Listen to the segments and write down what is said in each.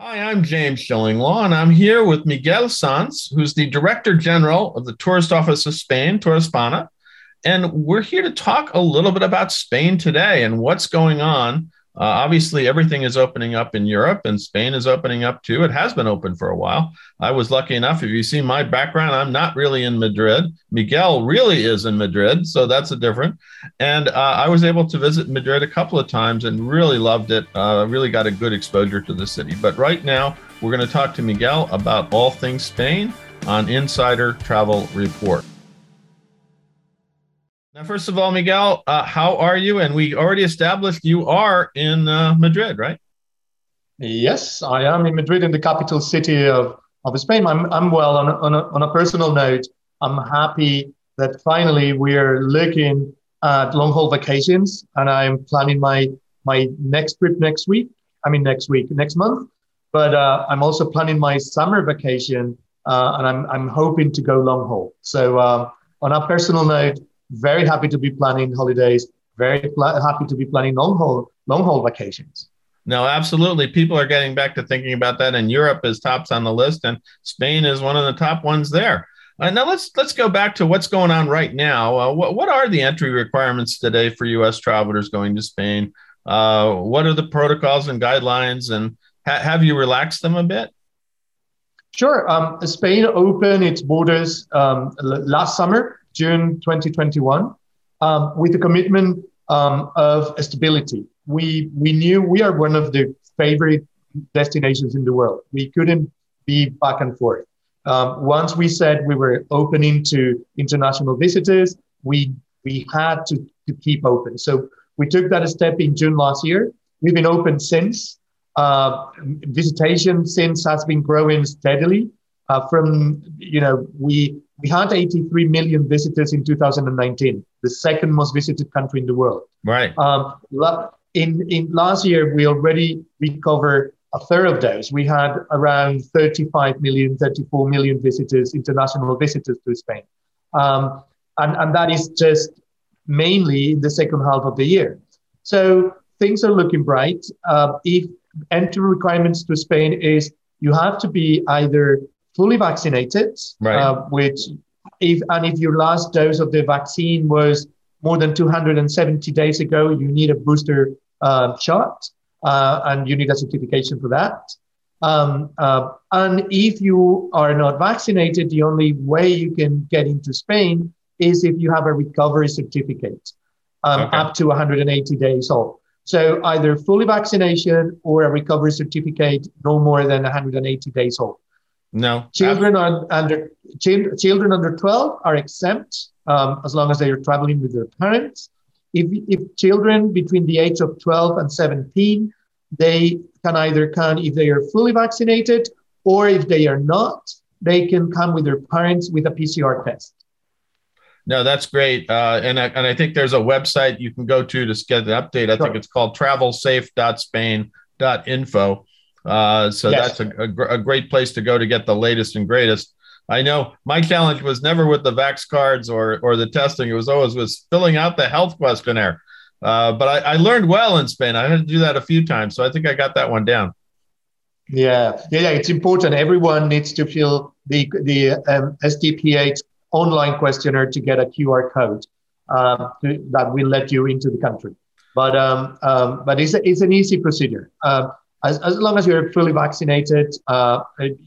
Hi, I'm James Shillinglaw, and I'm here with Miguel Sanz, who's the Director General of the Tourist Office of Spain, Turespana. And we're here to talk a little bit about Spain today and what's going on uh, obviously, everything is opening up in Europe, and Spain is opening up too. It has been open for a while. I was lucky enough. If you see my background, I'm not really in Madrid. Miguel really is in Madrid, so that's a different. And uh, I was able to visit Madrid a couple of times and really loved it. Uh, really got a good exposure to the city. But right now, we're going to talk to Miguel about all things Spain on Insider Travel Report. Now, first of all, Miguel, uh, how are you? And we already established you are in uh, Madrid, right? Yes, I am in Madrid, in the capital city of, of Spain. I'm, I'm well. On a, on, a, on a personal note, I'm happy that finally we're looking at long haul vacations, and I'm planning my my next trip next week. I mean, next week, next month. But uh, I'm also planning my summer vacation, uh, and I'm I'm hoping to go long haul. So um, on a personal note, very happy to be planning holidays, very pl- happy to be planning long haul long haul vacations. No, absolutely. People are getting back to thinking about that, and Europe is tops on the list, and Spain is one of the top ones there. Uh, now let's let's go back to what's going on right now. Uh, what what are the entry requirements today for U.S. travelers going to Spain? Uh, what are the protocols and guidelines, and ha- have you relaxed them a bit? Sure. Um, Spain opened its borders um, last summer June 2021, um, with a commitment um, of stability. We, we knew we are one of the favorite destinations in the world. We couldn't be back and forth. Um, once we said we were opening to international visitors, we, we had to, to keep open. So we took that step in June last year. We've been open since. Uh, visitation since has been growing steadily. Uh, from you know we we had 83 million visitors in 2019, the second most visited country in the world. Right. Um, in, in last year, we already recovered a third of those. We had around 35 million, 34 million visitors, international visitors to Spain. Um, and, and that is just mainly the second half of the year. So things are looking bright. Uh, if entry requirements to Spain is you have to be either fully vaccinated, right. uh, which if and if your last dose of the vaccine was more than 270 days ago, you need a booster uh, shot, uh, and you need a certification for that. Um, uh, and if you are not vaccinated, the only way you can get into Spain is if you have a recovery certificate um, okay. up to 180 days old. So either fully vaccination or a recovery certificate no more than 180 days old. No. Children are under children under 12 are exempt um, as long as they are traveling with their parents. If, if children between the age of 12 and 17, they can either come if they are fully vaccinated or if they are not, they can come with their parents with a PCR test. No, that's great. Uh, and, I, and I think there's a website you can go to to get an update. I sure. think it's called travelsafe.spain.info. Uh, so yes. that's a, a, a, great place to go to get the latest and greatest. I know my challenge was never with the Vax cards or or the testing. It was always was filling out the health questionnaire. Uh, but I, I, learned well in Spain. I had to do that a few times, so I think I got that one down. Yeah, yeah, yeah. It's important. Everyone needs to fill the the um, SDPH online questionnaire to get a QR code um, to, that will let you into the country. But um, um, but it's, a, it's an easy procedure. Uh, as, as long as you're fully vaccinated, uh,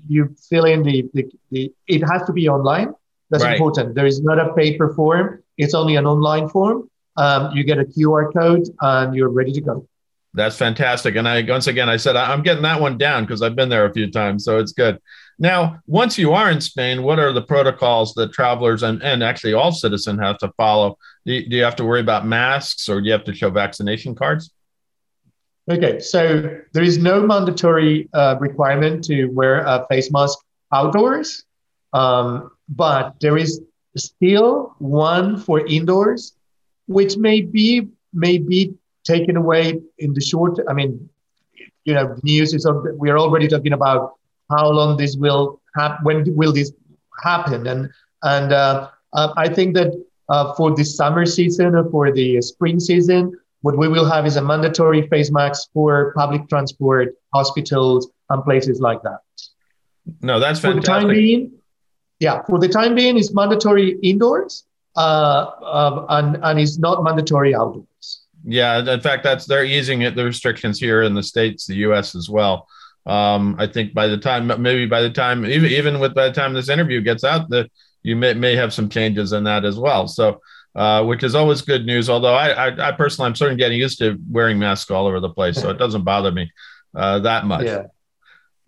you fill in the, the, the, it has to be online. That's right. important. There is not a paper form. It's only an online form. Um, you get a QR code and you're ready to go. That's fantastic. And I, once again, I said, I'm getting that one down because I've been there a few times. So it's good. Now, once you are in Spain, what are the protocols that travelers and, and actually all citizens have to follow? Do you, do you have to worry about masks or do you have to show vaccination cards? Okay, so there is no mandatory uh, requirement to wear a face mask outdoors, um, but there is still one for indoors, which may be may be taken away in the short. I mean, you know, news is we are already talking about how long this will happen. When will this happen? And and uh, uh, I think that uh, for the summer season or for the spring season, what we will have is a mandatory face mask for public transport, hospitals, and places like that. No, that's fantastic. For the time being, yeah, for the time being, it's mandatory indoors uh, um, and, and it's not mandatory outdoors. Yeah, in fact, that's they're easing it, the restrictions here in the states, the U.S. as well. Um, I think by the time, maybe by the time, even even with by the time this interview gets out, that you may may have some changes in that as well. So, uh, which is always good news. Although I, I, I personally, I'm sort of getting used to wearing masks all over the place, so it doesn't bother me uh, that much. Yeah.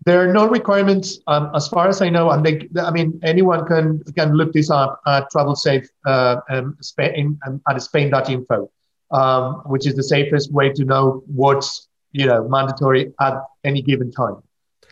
There are no requirements, um, as far as I know, and they, I mean, anyone can can look this up at Travel Safe uh, um, Spain, um, at Spain.info, um, which is the safest way to know what's you know mandatory at any given time.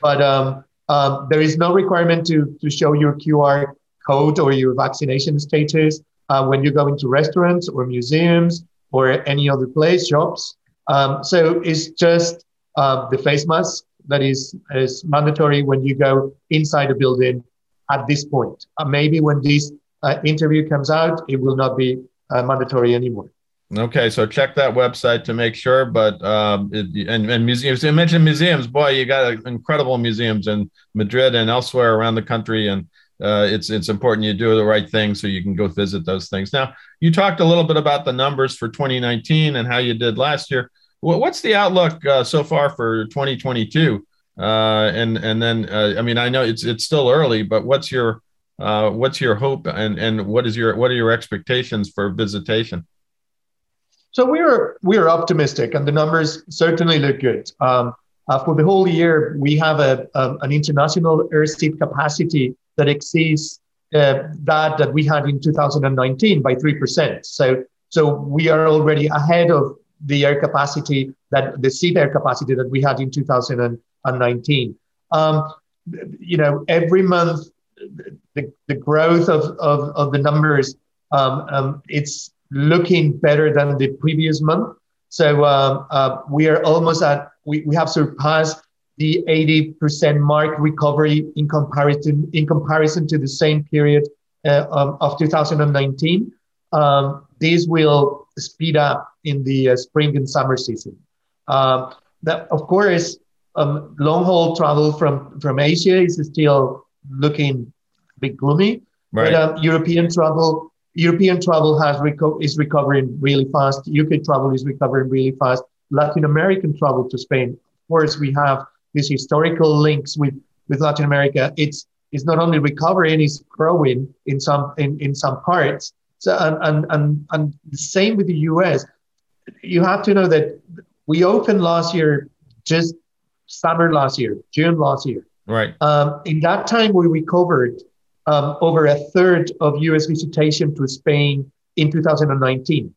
But um, um, there is no requirement to to show your QR code or your vaccination status uh, when you go into restaurants or museums or any other place, shops. Um, so it's just uh, the face mask that is, is mandatory when you go inside a building at this point. Uh, maybe when this uh, interview comes out, it will not be uh, mandatory anymore. Okay, so check that website to make sure. But um, it, and, and museums, you mentioned museums. Boy, you got incredible museums in Madrid and elsewhere around the country, and uh, it's it's important you do the right thing so you can go visit those things. Now, you talked a little bit about the numbers for 2019 and how you did last year. What's the outlook uh, so far for 2022? Uh, and and then uh, I mean I know it's it's still early, but what's your uh, what's your hope and and what is your what are your expectations for visitation? So we are we are optimistic, and the numbers certainly look good. Um, uh, for the whole year, we have a, um, an international air seat capacity that exceeds uh, that that we had in 2019 by three percent. So so we are already ahead of the air capacity that the seat air capacity that we had in 2019. Um, you know, every month the, the growth of, of, of the numbers um, um, it's looking better than the previous month. So um, uh, we are almost at we, we have surpassed the 80% mark recovery in comparison in comparison to the same period uh, um, of 2019. Um, this will speed up in the uh, spring and summer season. Um, that, of course, um, long haul travel from, from Asia is still looking a bit gloomy. Right. But um, European travel, European travel has reco- is recovering really fast. UK travel is recovering really fast. Latin American travel to Spain, of course, we have these historical links with, with Latin America. It's it's not only recovering, it's growing in some in, in some parts. So and, and and and the same with the US you have to know that we opened last year, just summer last year, June last year. Right. Um, in that time, we recovered um, over a third of US visitation to Spain in 2019.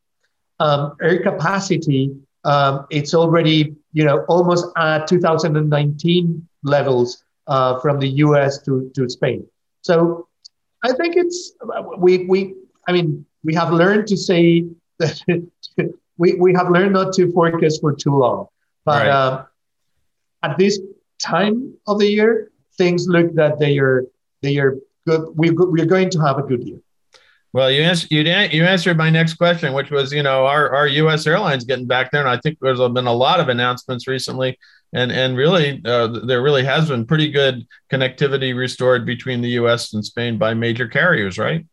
Um, air capacity, um, it's already you know almost at 2019 levels uh, from the US to, to Spain. So I think it's we we I mean we have learned to say that we, we have learned not to focus for too long. But right. um, at this time of the year, things look that they are they are good. We we're going to have a good year. Well, you answered you, you answered my next question, which was you know our our U.S. airlines getting back there, and I think there's been a lot of announcements recently, and and really uh, there really has been pretty good connectivity restored between the U.S. and Spain by major carriers, right?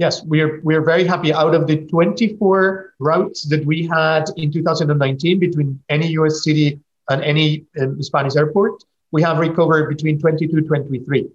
yes, we're we're very happy. Out of the 24 routes that we had in 2019 between any U.S. city and any um, Spanish airport, we have recovered between 22 23.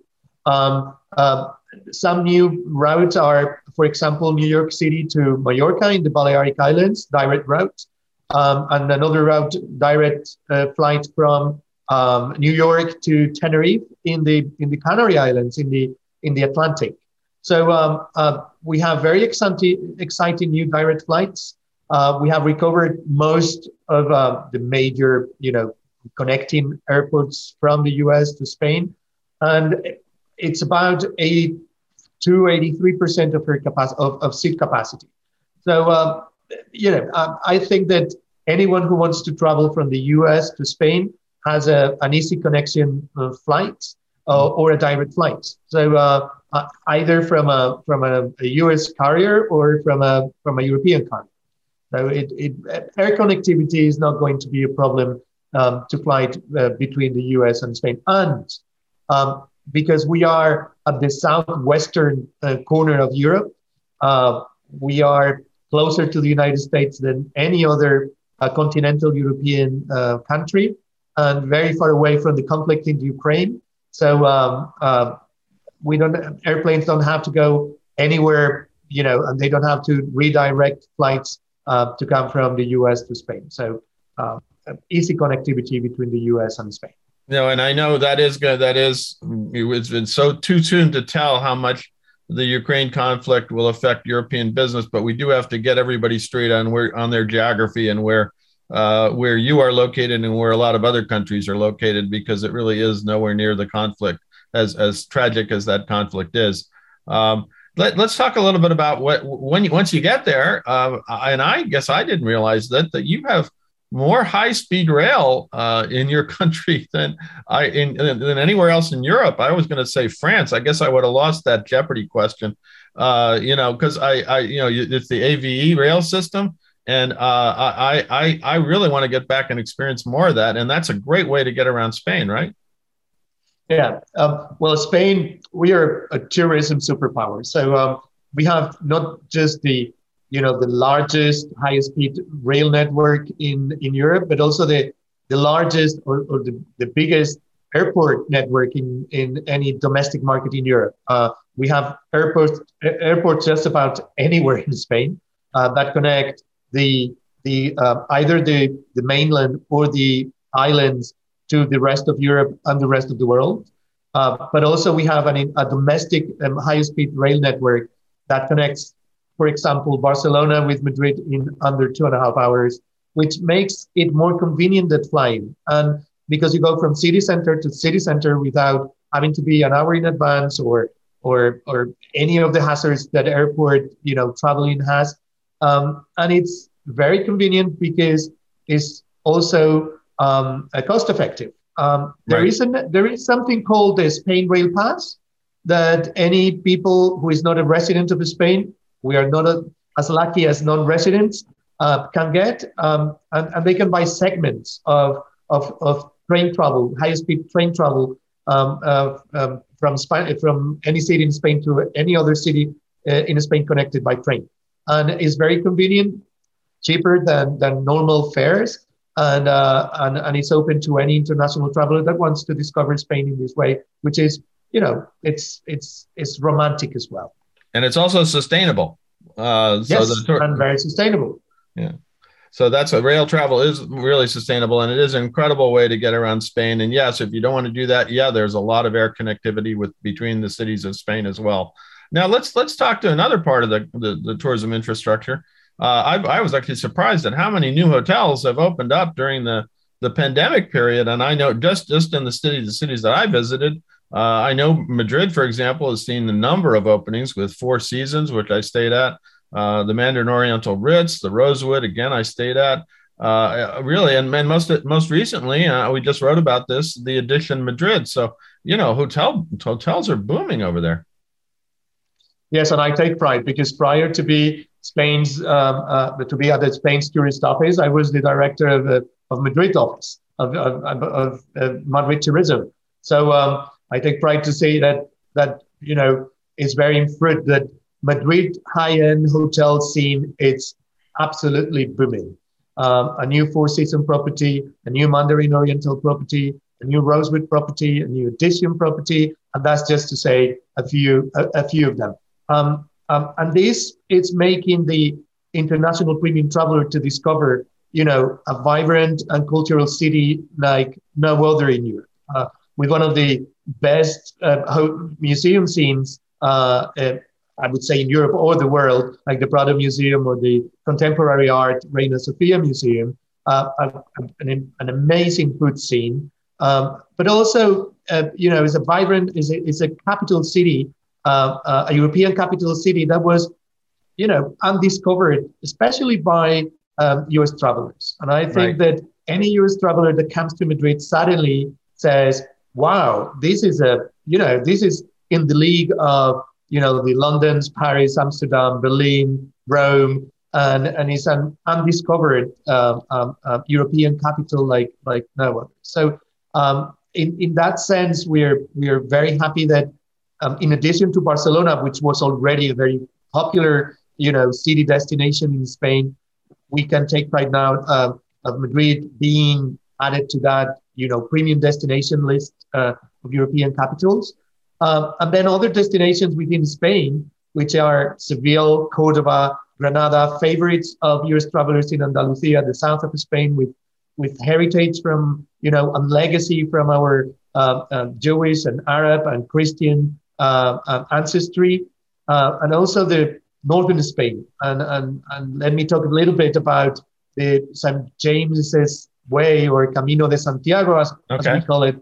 Um, uh, some new routes are, for example, New York City to Mallorca in the Balearic Islands, direct route, um, and another route, direct uh, flight from um, New York to Tenerife in the in the Canary Islands in the in the Atlantic. So um, uh, we have very exciting, exciting new direct flights. Uh, we have recovered most of uh, the major, you know, connecting airports from the US to Spain. And it's about 82, 83% of, her capacity, of, of seat capacity. So, uh, you know, um, I think that anyone who wants to travel from the US to Spain has a, an easy connection flight uh, or a direct flight. So uh, uh, either from a from a, a, U.S. carrier or from a from a European carrier. So it, it air connectivity is not going to be a problem um, to fly uh, between the US and Spain. And um, because we are at the southwestern uh, corner of Europe, uh, we are closer to the United States than any other uh, continental European uh, country and very far away from the conflict in Ukraine. So um, uh, we don't airplanes don't have to go anywhere, you know, and they don't have to redirect flights uh, to come from the U.S. to Spain. So easy connectivity between the U.S. and Spain. No, and I know that is good. That is, it's been so too soon to tell how much the Ukraine conflict will affect European business, but we do have to get everybody straight on where on their geography and where uh, where you are located and where a lot of other countries are located, because it really is nowhere near the conflict as as tragic as that conflict is. Um, let, us talk a little bit about what when you, once you get there, uh, and I guess I didn't realize that that you have more high speed rail uh, in your country than I in, than anywhere else in Europe. I was going to say France. I guess I would have lost that Jeopardy question. Uh, you know, because I, I, you know, it's the AVE rail system, and uh, I, I, I really want to get back and experience more of that. And that's a great way to get around Spain, right? Yeah. Um, well, Spain, we are a tourism superpower. So um, we have not just the you know the largest highest speed rail network in in Europe, but also the the largest or, or the, the biggest airport network in, in any domestic market in Europe. Uh, we have airports airports just about anywhere in Spain uh, that connect the the uh, either the the mainland or the islands to the rest of Europe and the rest of the world. Uh, but also we have an, a domestic um, high speed rail network that connects for example, Barcelona with Madrid in under two and a half hours, which makes it more convenient than flying. And because you go from city center to city center without having to be an hour in advance or or or any of the hazards that airport you know traveling has, um, and it's very convenient because it's also um, cost effective. Um, there right. is an, there is something called the Spain Rail Pass that any people who is not a resident of Spain we are not as lucky as non-residents uh, can get, um, and, and, they can buy segments of, of, of train travel, high-speed train travel um, uh, um, from Spain, from any city in Spain to any other city uh, in Spain connected by train, and it's very convenient, cheaper than than normal fares, and uh, and and it's open to any international traveler that wants to discover Spain in this way, which is you know it's it's it's romantic as well and it's also sustainable. Uh, yes, so the, and very sustainable. Yeah. So that's what rail travel is really sustainable, and it is an incredible way to get around Spain. And yes, if you don't want to do that, yeah, there's a lot of air connectivity with between the cities of Spain as well. Now let's let's talk to another part of the the, the tourism infrastructure. Uh, I, I was actually surprised at how many new hotels have opened up during the the pandemic period, and I know just just in the cities the cities that I visited, uh, I know Madrid, for example, has seen the number of openings with Four Seasons, which I stayed at, uh, the Mandarin Oriental Ritz, the Rosewood, again, I stayed at. Uh, really, and, and most most recently, uh, we just wrote about this, the Edition Madrid. So, you know, hotel hotels are booming over there. Yes, and I take pride because prior to be Spain's um, uh, to be at the Spain's tourist office, I was the director of the of Madrid office of, of, of, of Madrid tourism. So um, I take pride to say that that you know it's very fruit that Madrid high-end hotel scene it's absolutely booming. Um, a new Four Season property, a new Mandarin Oriental property, a new Rosewood property, a new Edition property, and that's just to say a few a, a few of them. Um, um, and this is making the international premium traveler to discover, you know, a vibrant and cultural city like no other in Europe. Uh, with one of the best uh, museum scenes, uh, uh, I would say, in Europe or the world, like the Prado Museum or the Contemporary Art Reina Sofia Museum, uh, an, an, amazing food scene. Um, but also, uh, you know, it's a vibrant, is a, it's a capital city, uh, a European capital city that was, you know, undiscovered, especially by um, US travelers. And I think right. that any US traveler that comes to Madrid suddenly says, wow, this is a, you know, this is in the league of, you know, the Londons, Paris, Amsterdam, Berlin, Rome, and, and it's an undiscovered um, um, uh, European capital like like no other. So um, in, in that sense, we're we're very happy that um, in addition to Barcelona, which was already a very popular you know city destination in Spain, we can take pride now uh, of Madrid being added to that you know premium destination list uh, of European capitals, uh, and then other destinations within Spain, which are Seville, Cordoba, Granada, favorites of US travelers in Andalusia, the south of Spain, with with heritage from you know and legacy from our uh, uh, Jewish and Arab and Christian ancestry, uh, and also the northern Spain. And, and and let me talk a little bit about the St. James's Way or Camino de Santiago, as, okay. as we call it.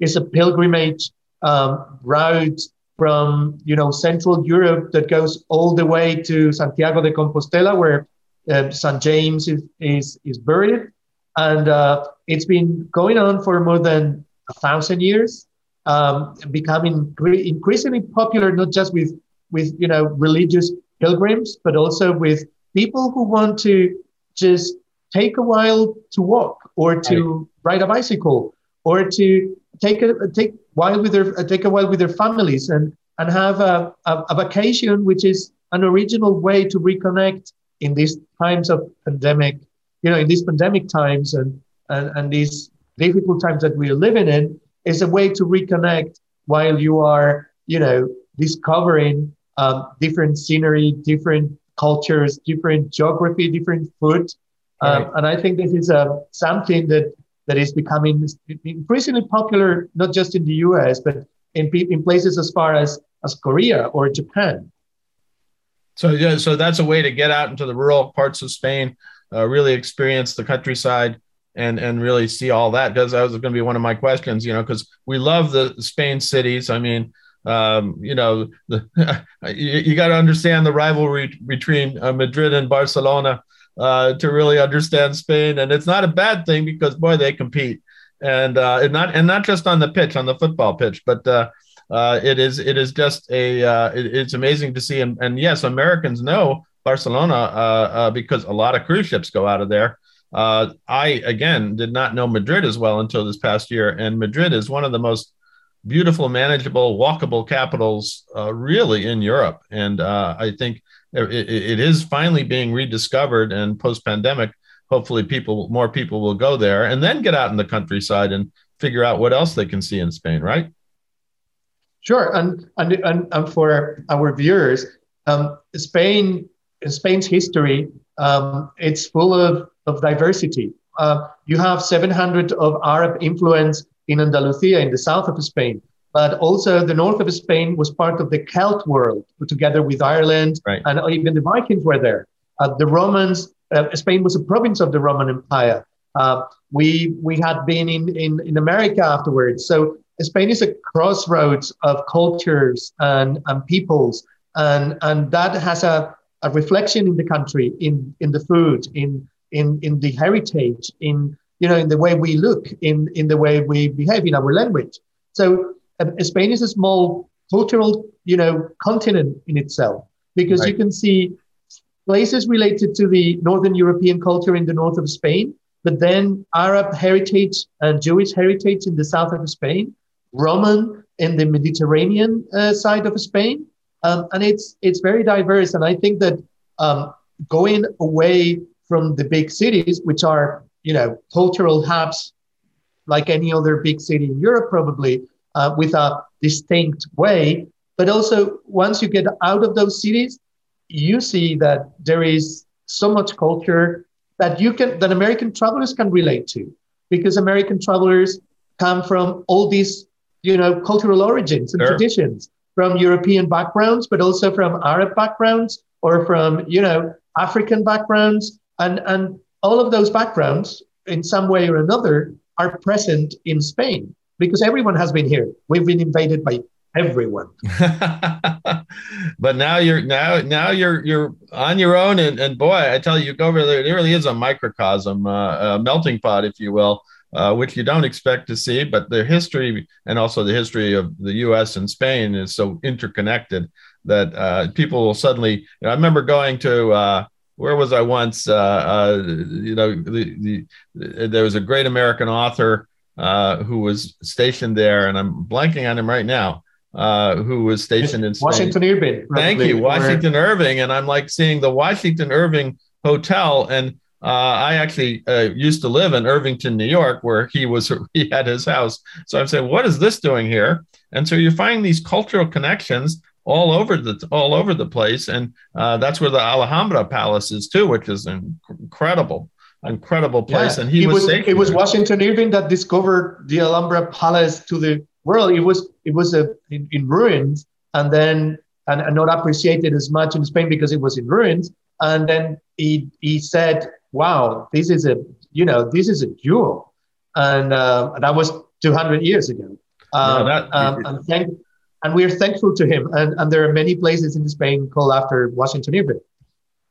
It's a pilgrimage um, route from you know Central Europe that goes all the way to Santiago de Compostela, where uh, St. James is, is, is buried. And uh, it's been going on for more than a thousand years, um, becoming increasingly popular, not just with, with you know religious pilgrims, but also with people who want to just take a while to walk or to right. ride a bicycle or to take a take while with their take a while with their families and and have a, a, a vacation which is an original way to reconnect in these times of pandemic you know in these pandemic times and and, and these difficult times that we're living in is a way to reconnect while you are you know discovering um, different scenery different cultures different geography different food um, and i think this is uh, something that that is becoming increasingly popular, not just in the US, but in, in places as far as, as Korea or Japan. So, yeah, so that's a way to get out into the rural parts of Spain, uh, really experience the countryside and, and really see all that. Because that was going to be one of my questions, you know, because we love the Spain cities. I mean, um, you know, the, you, you got to understand the rivalry between uh, Madrid and Barcelona uh, to really understand Spain, and it's not a bad thing because boy, they compete, and uh, and not and not just on the pitch, on the football pitch, but uh, uh, it is it is just a uh, it, it's amazing to see, and, and yes, Americans know Barcelona uh, uh, because a lot of cruise ships go out of there. Uh, I again did not know Madrid as well until this past year, and Madrid is one of the most beautiful, manageable, walkable capitals uh, really in Europe, and uh, I think it, it is finally being rediscovered and post pandemic hopefully people more people will go there and then get out in the countryside and figure out what else they can see in spain right? Sure. And and, and, and for our viewers um, spain spain's history um, it's full of, of diversity. Uh, you have 700 of arab influence in andalusia in the south of spain but also the north of Spain was part of the Celt world, together with Ireland, right. and even the Vikings were there. Uh, the Romans, uh, Spain was a province of the Roman Empire. Uh, we we had been in, in, in America afterwards. So Spain is a crossroads of cultures and, and peoples, and, and that has a, a reflection in the country, in, in the food, in, in, in the heritage, in you know, in the way we look, in, in the way we behave, in our language. So Spain is a small cultural, you know, continent in itself because right. you can see places related to the Northern European culture in the north of Spain, but then Arab heritage and Jewish heritage in the south of Spain, Roman in the Mediterranean uh, side of Spain, um, and it's it's very diverse. And I think that um, going away from the big cities, which are you know cultural hubs like any other big city in Europe, probably uh, with a distinct way. But also, once you get out of those cities, you see that there is so much culture that you can that American travelers can relate to, because American travelers come from all these you know cultural origins and sure. traditions from European backgrounds, but also from Arab backgrounds or from you know African backgrounds, and and all of those backgrounds in some way or another are present in Spain because everyone has been here. We've been invaded by everyone. but now you're now now you're you're on your own, and, and boy, I tell you, you go over there. It really is a microcosm, uh, a melting pot, if you will. Uh, which you don't expect to see, but the history and also the history of the U.S. and Spain is so interconnected that uh, people will suddenly. You know, I remember going to uh, where was I once? Uh, uh, you know, the, the, there was a great American author uh, who was stationed there, and I'm blanking on him right now. Uh, who was stationed in Spain. Washington Irving? Thank you, Washington Irving, and I'm like seeing the Washington Irving Hotel, and uh, I actually uh, used to live in Irvington, New York, where he was he had his house. So I'm saying, what is this doing here? And so you're finding these cultural connections all over the all over the place, and uh, that's where the Alhambra Palace is too, which is incredible, incredible place. Yeah. And he it was, was it was Washington Irving that discovered the Alhambra Palace to the world. It was it was a, in, in ruins, and then and, and not appreciated as much in Spain because it was in ruins. And then he he said, "Wow, this is a you know this is a jewel," and uh, that was 200 years ago. Um, that, um, and, thank, and we're thankful to him. And, and there are many places in Spain called after Washington Irving.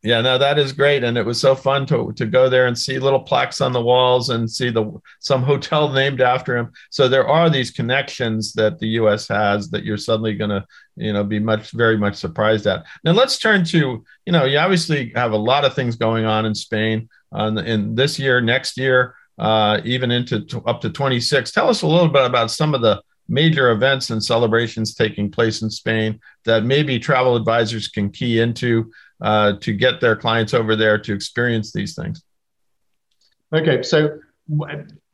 Yeah, no, that is great, and it was so fun to to go there and see little plaques on the walls and see the some hotel named after him. So there are these connections that the U.S. has that you're suddenly going to, you know, be much very much surprised at. Now let's turn to, you know, you obviously have a lot of things going on in Spain, uh, in this year, next year, uh, even into up to 26. Tell us a little bit about some of the major events and celebrations taking place in Spain that maybe travel advisors can key into uh, to get their clients over there to experience these things? Okay, so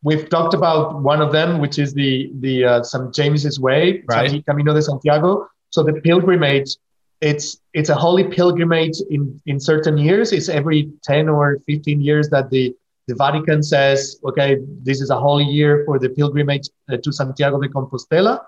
we've talked about one of them, which is the the uh, St. James's Way, right. Camino de Santiago. So the pilgrimage, it's it's a holy pilgrimage in in certain years. It's every ten or fifteen years that the the Vatican says, okay, this is a holy year for the pilgrimage uh, to Santiago de Compostela.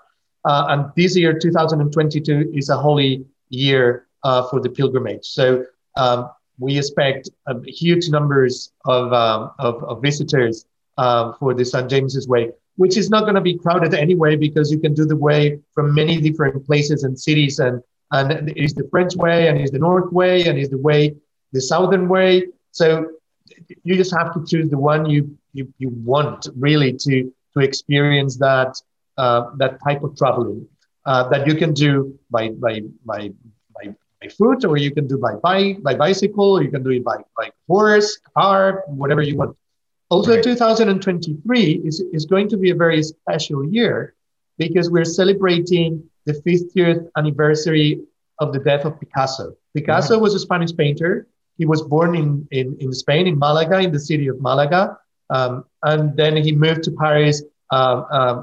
Uh, and this year, 2022, is a holy year uh, for the pilgrimage. So um, we expect uh, huge numbers of, um, of, of, visitors uh, for the St. James's Way, which is not going to be crowded anyway because you can do the way from many different places and cities. And, and it's the French way, and it's the North way, and it's the way, the Southern way. So you just have to choose the one you, you, you want really to, to experience that, uh, that type of traveling. Uh, that you can do by, by, by by foot, or you can do by bike, by bicycle, or you can do it by, by horse, car, whatever you want. Also, right. 2023 is, is going to be a very special year because we're celebrating the 50th anniversary of the death of Picasso. Picasso right. was a Spanish painter. He was born in, in, in Spain, in Malaga, in the city of Malaga. Um, and then he moved to Paris, uh,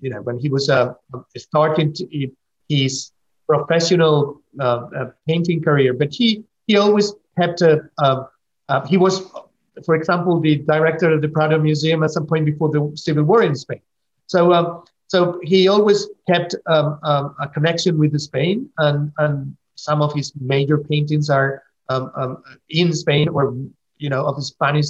you know, when he was uh, starting to, his professional uh, uh, painting career, but he he always kept a. He was, for example, the director of the Prado Museum at some point before the Civil War in Spain. So um, so he always kept a connection with Spain, and and some of his major paintings are um, um, in Spain or you know of Spanish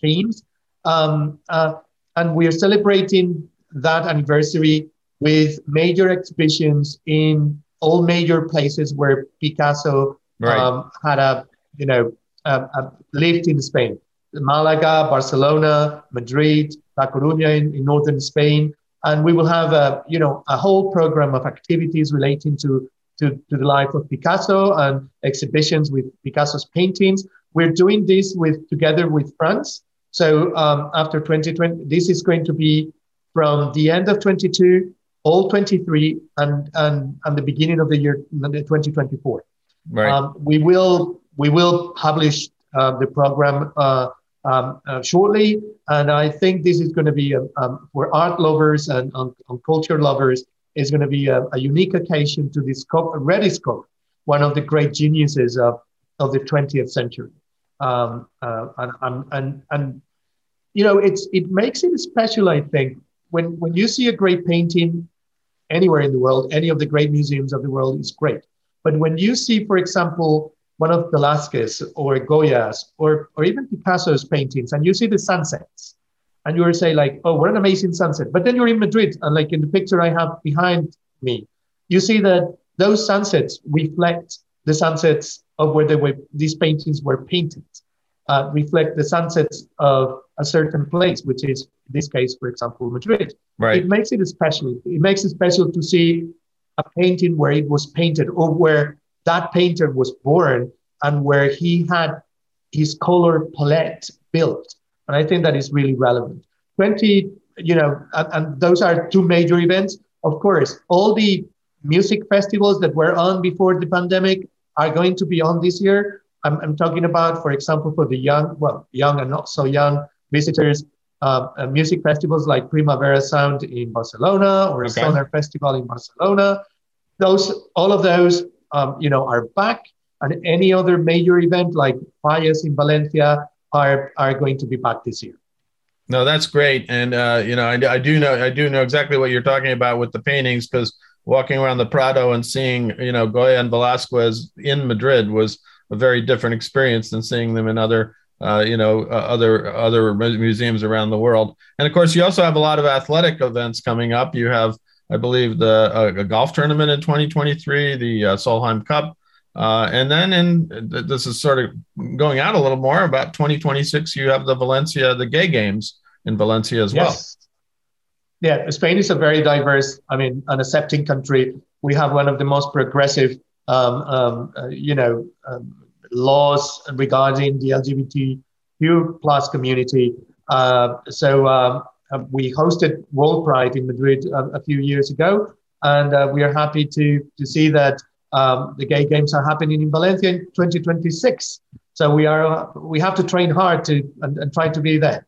themes. Um, uh, and we are celebrating that anniversary with major exhibitions in all major places where Picasso right. um, had a, you know, lived in Spain. Malaga, Barcelona, Madrid, La Coruña in, in, northern Spain. And we will have a, you know, a whole program of activities relating to, to, to the life of Picasso and exhibitions with Picasso's paintings. We're doing this with together with France. So um, after 2020, this is going to be from the end of 22 all 23 and, and, and the beginning of the year 2024. Right. Um, we will we will publish uh, the program uh, um, uh, shortly, and I think this is going to be a, um, for art lovers and um, culture lovers is going to be a, a, unique occasion to discover rediscover one of the great geniuses of, of the 20th century. Um, uh, and, and, and, and you know it's it makes it special. I think when when you see a great painting anywhere in the world, any of the great museums of the world is great. But when you see, for example, one of Velázquez or Goya's or, or even Picasso's paintings, and you see the sunsets, and you will say like, oh, what an amazing sunset. But then you're in Madrid, and like in the picture I have behind me, you see that those sunsets reflect the sunsets of where they were, these paintings were painted, uh, reflect the sunsets of a certain place, which is this case, for example, Madrid. Right. It makes it special. It makes it special to see a painting where it was painted or where that painter was born and where he had his color palette built. And I think that is really relevant. 20, you know, and, and those are two major events. Of course, all the music festivals that were on before the pandemic are going to be on this year. I'm, I'm talking about, for example, for the young, well, young and not so young visitors, uh, uh, music festivals like Primavera Sound in Barcelona or okay. Sonar Festival in Barcelona. Those, all of those, um, you know, are back, and any other major event like Falles in Valencia are are going to be back this year. No, that's great, and uh, you know, I, I do know I do know exactly what you're talking about with the paintings because walking around the Prado and seeing you know Goya and Velasquez in Madrid was a very different experience than seeing them in other uh, you know uh, other other museums around the world. And of course, you also have a lot of athletic events coming up. You have, I believe, the uh, a golf tournament in 2023, the uh, Solheim Cup. Uh, and then in this is sort of going out a little more about 2026 you have the valencia the gay games in valencia as yes. well yeah, Spain is a very diverse, I mean, an accepting country. We have one of the most progressive, um, um, uh, you know, um, laws regarding the LGBTQ plus community. Uh, so um, uh, we hosted World Pride in Madrid a, a few years ago, and uh, we are happy to to see that um, the gay games are happening in Valencia in 2026. So we are we have to train hard to and, and try to be there.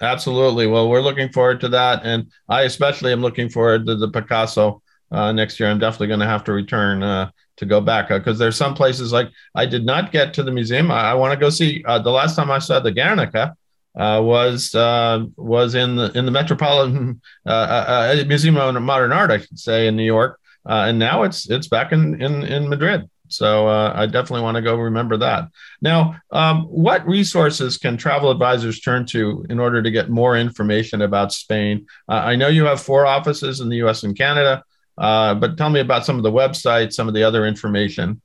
Absolutely. Well, we're looking forward to that, and I especially am looking forward to the Picasso uh, next year. I'm definitely going to have to return uh, to go back because uh, there's some places like I did not get to the museum. I, I want to go see. Uh, the last time I saw the Guernica uh, was uh, was in the in the Metropolitan Museum of Modern Art, I should say, in New York, and now it's it's back in in in Madrid. So uh, I definitely want to go remember that. Now, um, what resources can travel advisors turn to in order to get more information about Spain? Uh, I know you have four offices in the US and Canada, uh, but tell me about some of the websites, some of the other information.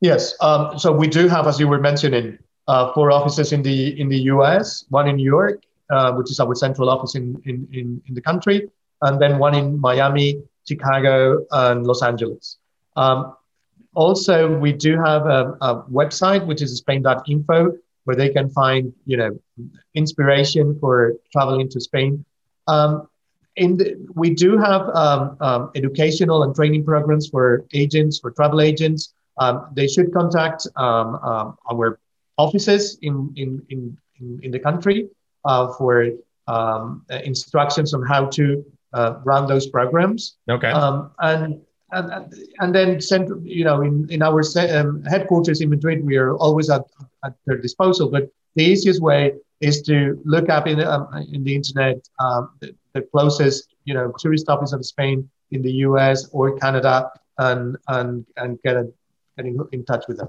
Yes. Um, so we do have, as you were mentioning, uh, four offices in the in the US, one in New York, uh, which is our central office in, in, in the country, and then one in Miami, Chicago, and Los Angeles. Um, also, we do have a, a website, which is spain.info, where they can find, you know, inspiration for traveling to Spain. Um, the, we do have um, um, educational and training programs for agents, for travel agents. Um, they should contact um, um, our offices in, in, in, in, the country uh, for instructions on how to uh, run those programs. Okay. and and, and then send, you know, in, in our um, headquarters in Madrid, we are always at, at their disposal. But the easiest way is to look up in, um, in the internet um, the, the, closest, you know, tourist office of Spain in the US or Canada and, and, and get, a, get in, in touch with them.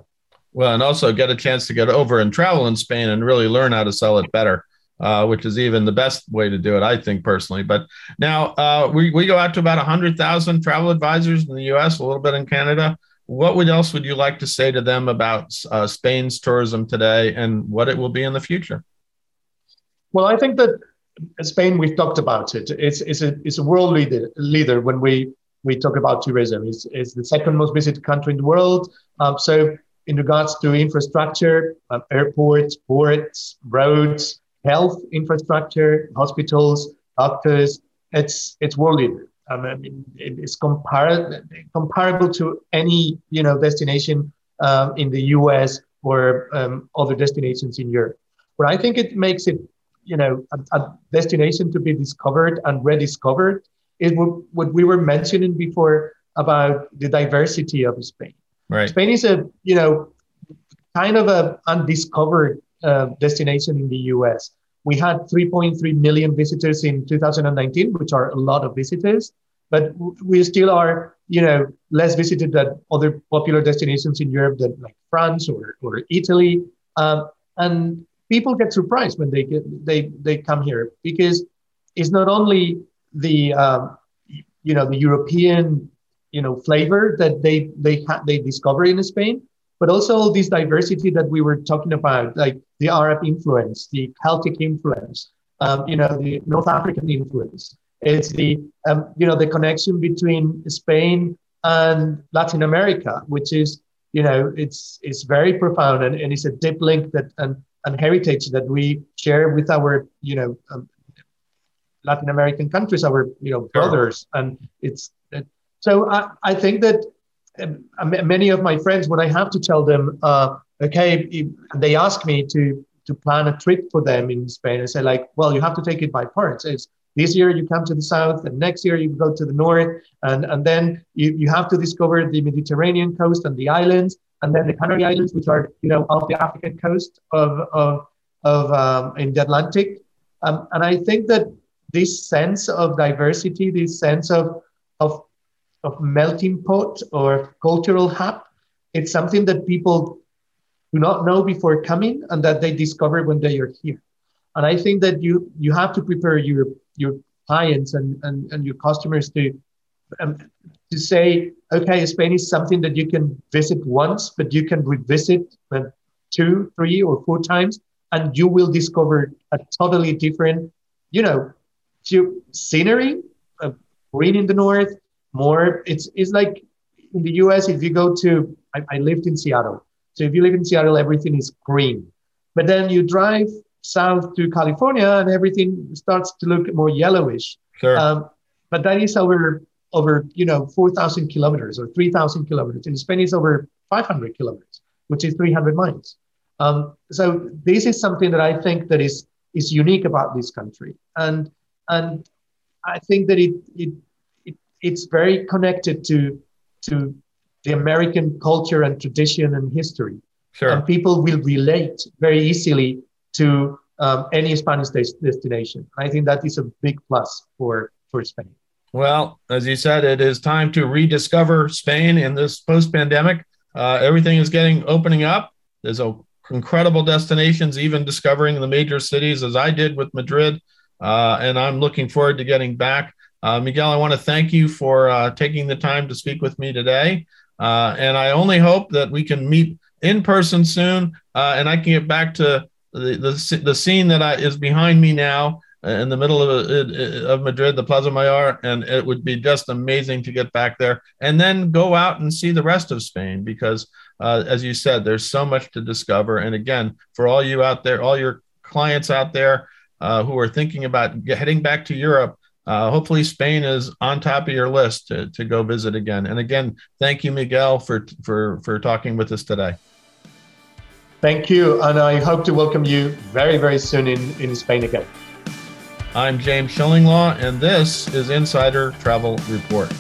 Well, and also get a chance to get over and travel in Spain and really learn how to sell it better uh, which is even the best way to do it, I think personally. But now uh, we, we go out to about 100,000 travel advisors in the US, a little bit in Canada. What would else would you like to say to them about uh, Spain's tourism today and what it will be in the future? Well, I think that Spain, we've talked about it. It's, it's, a, it's a world leader, leader when we, we talk about tourism. It's, it's the second most visited country in the world. Um, so in regards to infrastructure, um, airports, ports, roads, health infrastructure, hospitals, doctors. It's it's world leader. I mean, it's compar- comparable to any you know destination um, in the U.S. or um, other destinations in Europe. But I think it makes it you know a, a destination to be discovered and rediscovered is what, what we were mentioning before about the diversity of Spain. Right. Spain is a you know kind of a undiscovered uh, destination in the US. We had 3.3 million visitors in 2019, which are a lot of visitors, but we still are, you know, less visited than other popular destinations in Europe, that like France or, or Italy. Um, and people get surprised when they get they they come here because it's not only the um, you know the European you know flavor that they they ha- they discover in Spain, but also all this diversity that we were talking about, like the Arab influence, the Celtic influence, um, you know, the North African influence. It's the, um, you know, the connection between Spain and Latin America, which is, you know, it's it's very profound and, and it's a deep link that and, and heritage that we share with our, you know, um, Latin American countries, our you know brothers, and it's it, so I, I think that many of my friends, when I have to tell them, uh, okay, they ask me to to plan a trip for them in Spain, I say like, well, you have to take it by parts. It's this year you come to the south, and next year you go to the north, and and then you, you have to discover the Mediterranean coast and the islands, and then the Canary Islands, which are you know off the African coast of of of um, in the Atlantic. Um, and I think that this sense of diversity, this sense of, of, of melting pot or cultural hub, it's something that people do not know before coming and that they discover when they are here. And I think that you, you have to prepare your, your clients and, and, and your customers to, um, to say, okay, Spain is something that you can visit once, but you can revisit two, three, or four times, and you will discover a totally different, you know, scenery, uh, green in the north, more. It's it's like in the U.S. If you go to, I, I lived in Seattle, so if you live in Seattle, everything is green. But then you drive south to California, and everything starts to look more yellowish. Sure. Um, but that is over over you know 4,000 kilometers or 3,000 kilometers. In Spain, it's over 500 kilometers, which is 300 miles. Um, so this is something that I think that is is unique about this country, and and I think that it, it it's very connected to to the American culture and tradition and history. Sure. And people will relate very easily to um, any Spanish destination. I think that is a big plus for, for Spain. Well, as you said, it is time to rediscover Spain in this post pandemic. Uh, everything is getting opening up. There's a, incredible destinations, even discovering the major cities, as I did with Madrid uh, and I'm looking forward to getting back. Uh, Miguel, I want to thank you for uh, taking the time to speak with me today. Uh, and I only hope that we can meet in person soon uh, and I can get back to the, the, the scene that I, is behind me now in the middle of, of Madrid, the Plaza Mayor, and it would be just amazing to get back there and then go out and see the rest of Spain because, uh, as you said, there's so much to discover. And again, for all you out there, all your clients out there, uh, who are thinking about heading back to Europe, uh, hopefully Spain is on top of your list to, to go visit again. And again, thank you, Miguel, for, for, for talking with us today. Thank you. And I hope to welcome you very, very soon in, in Spain again. I'm James Shillinglaw, and this is Insider Travel Report.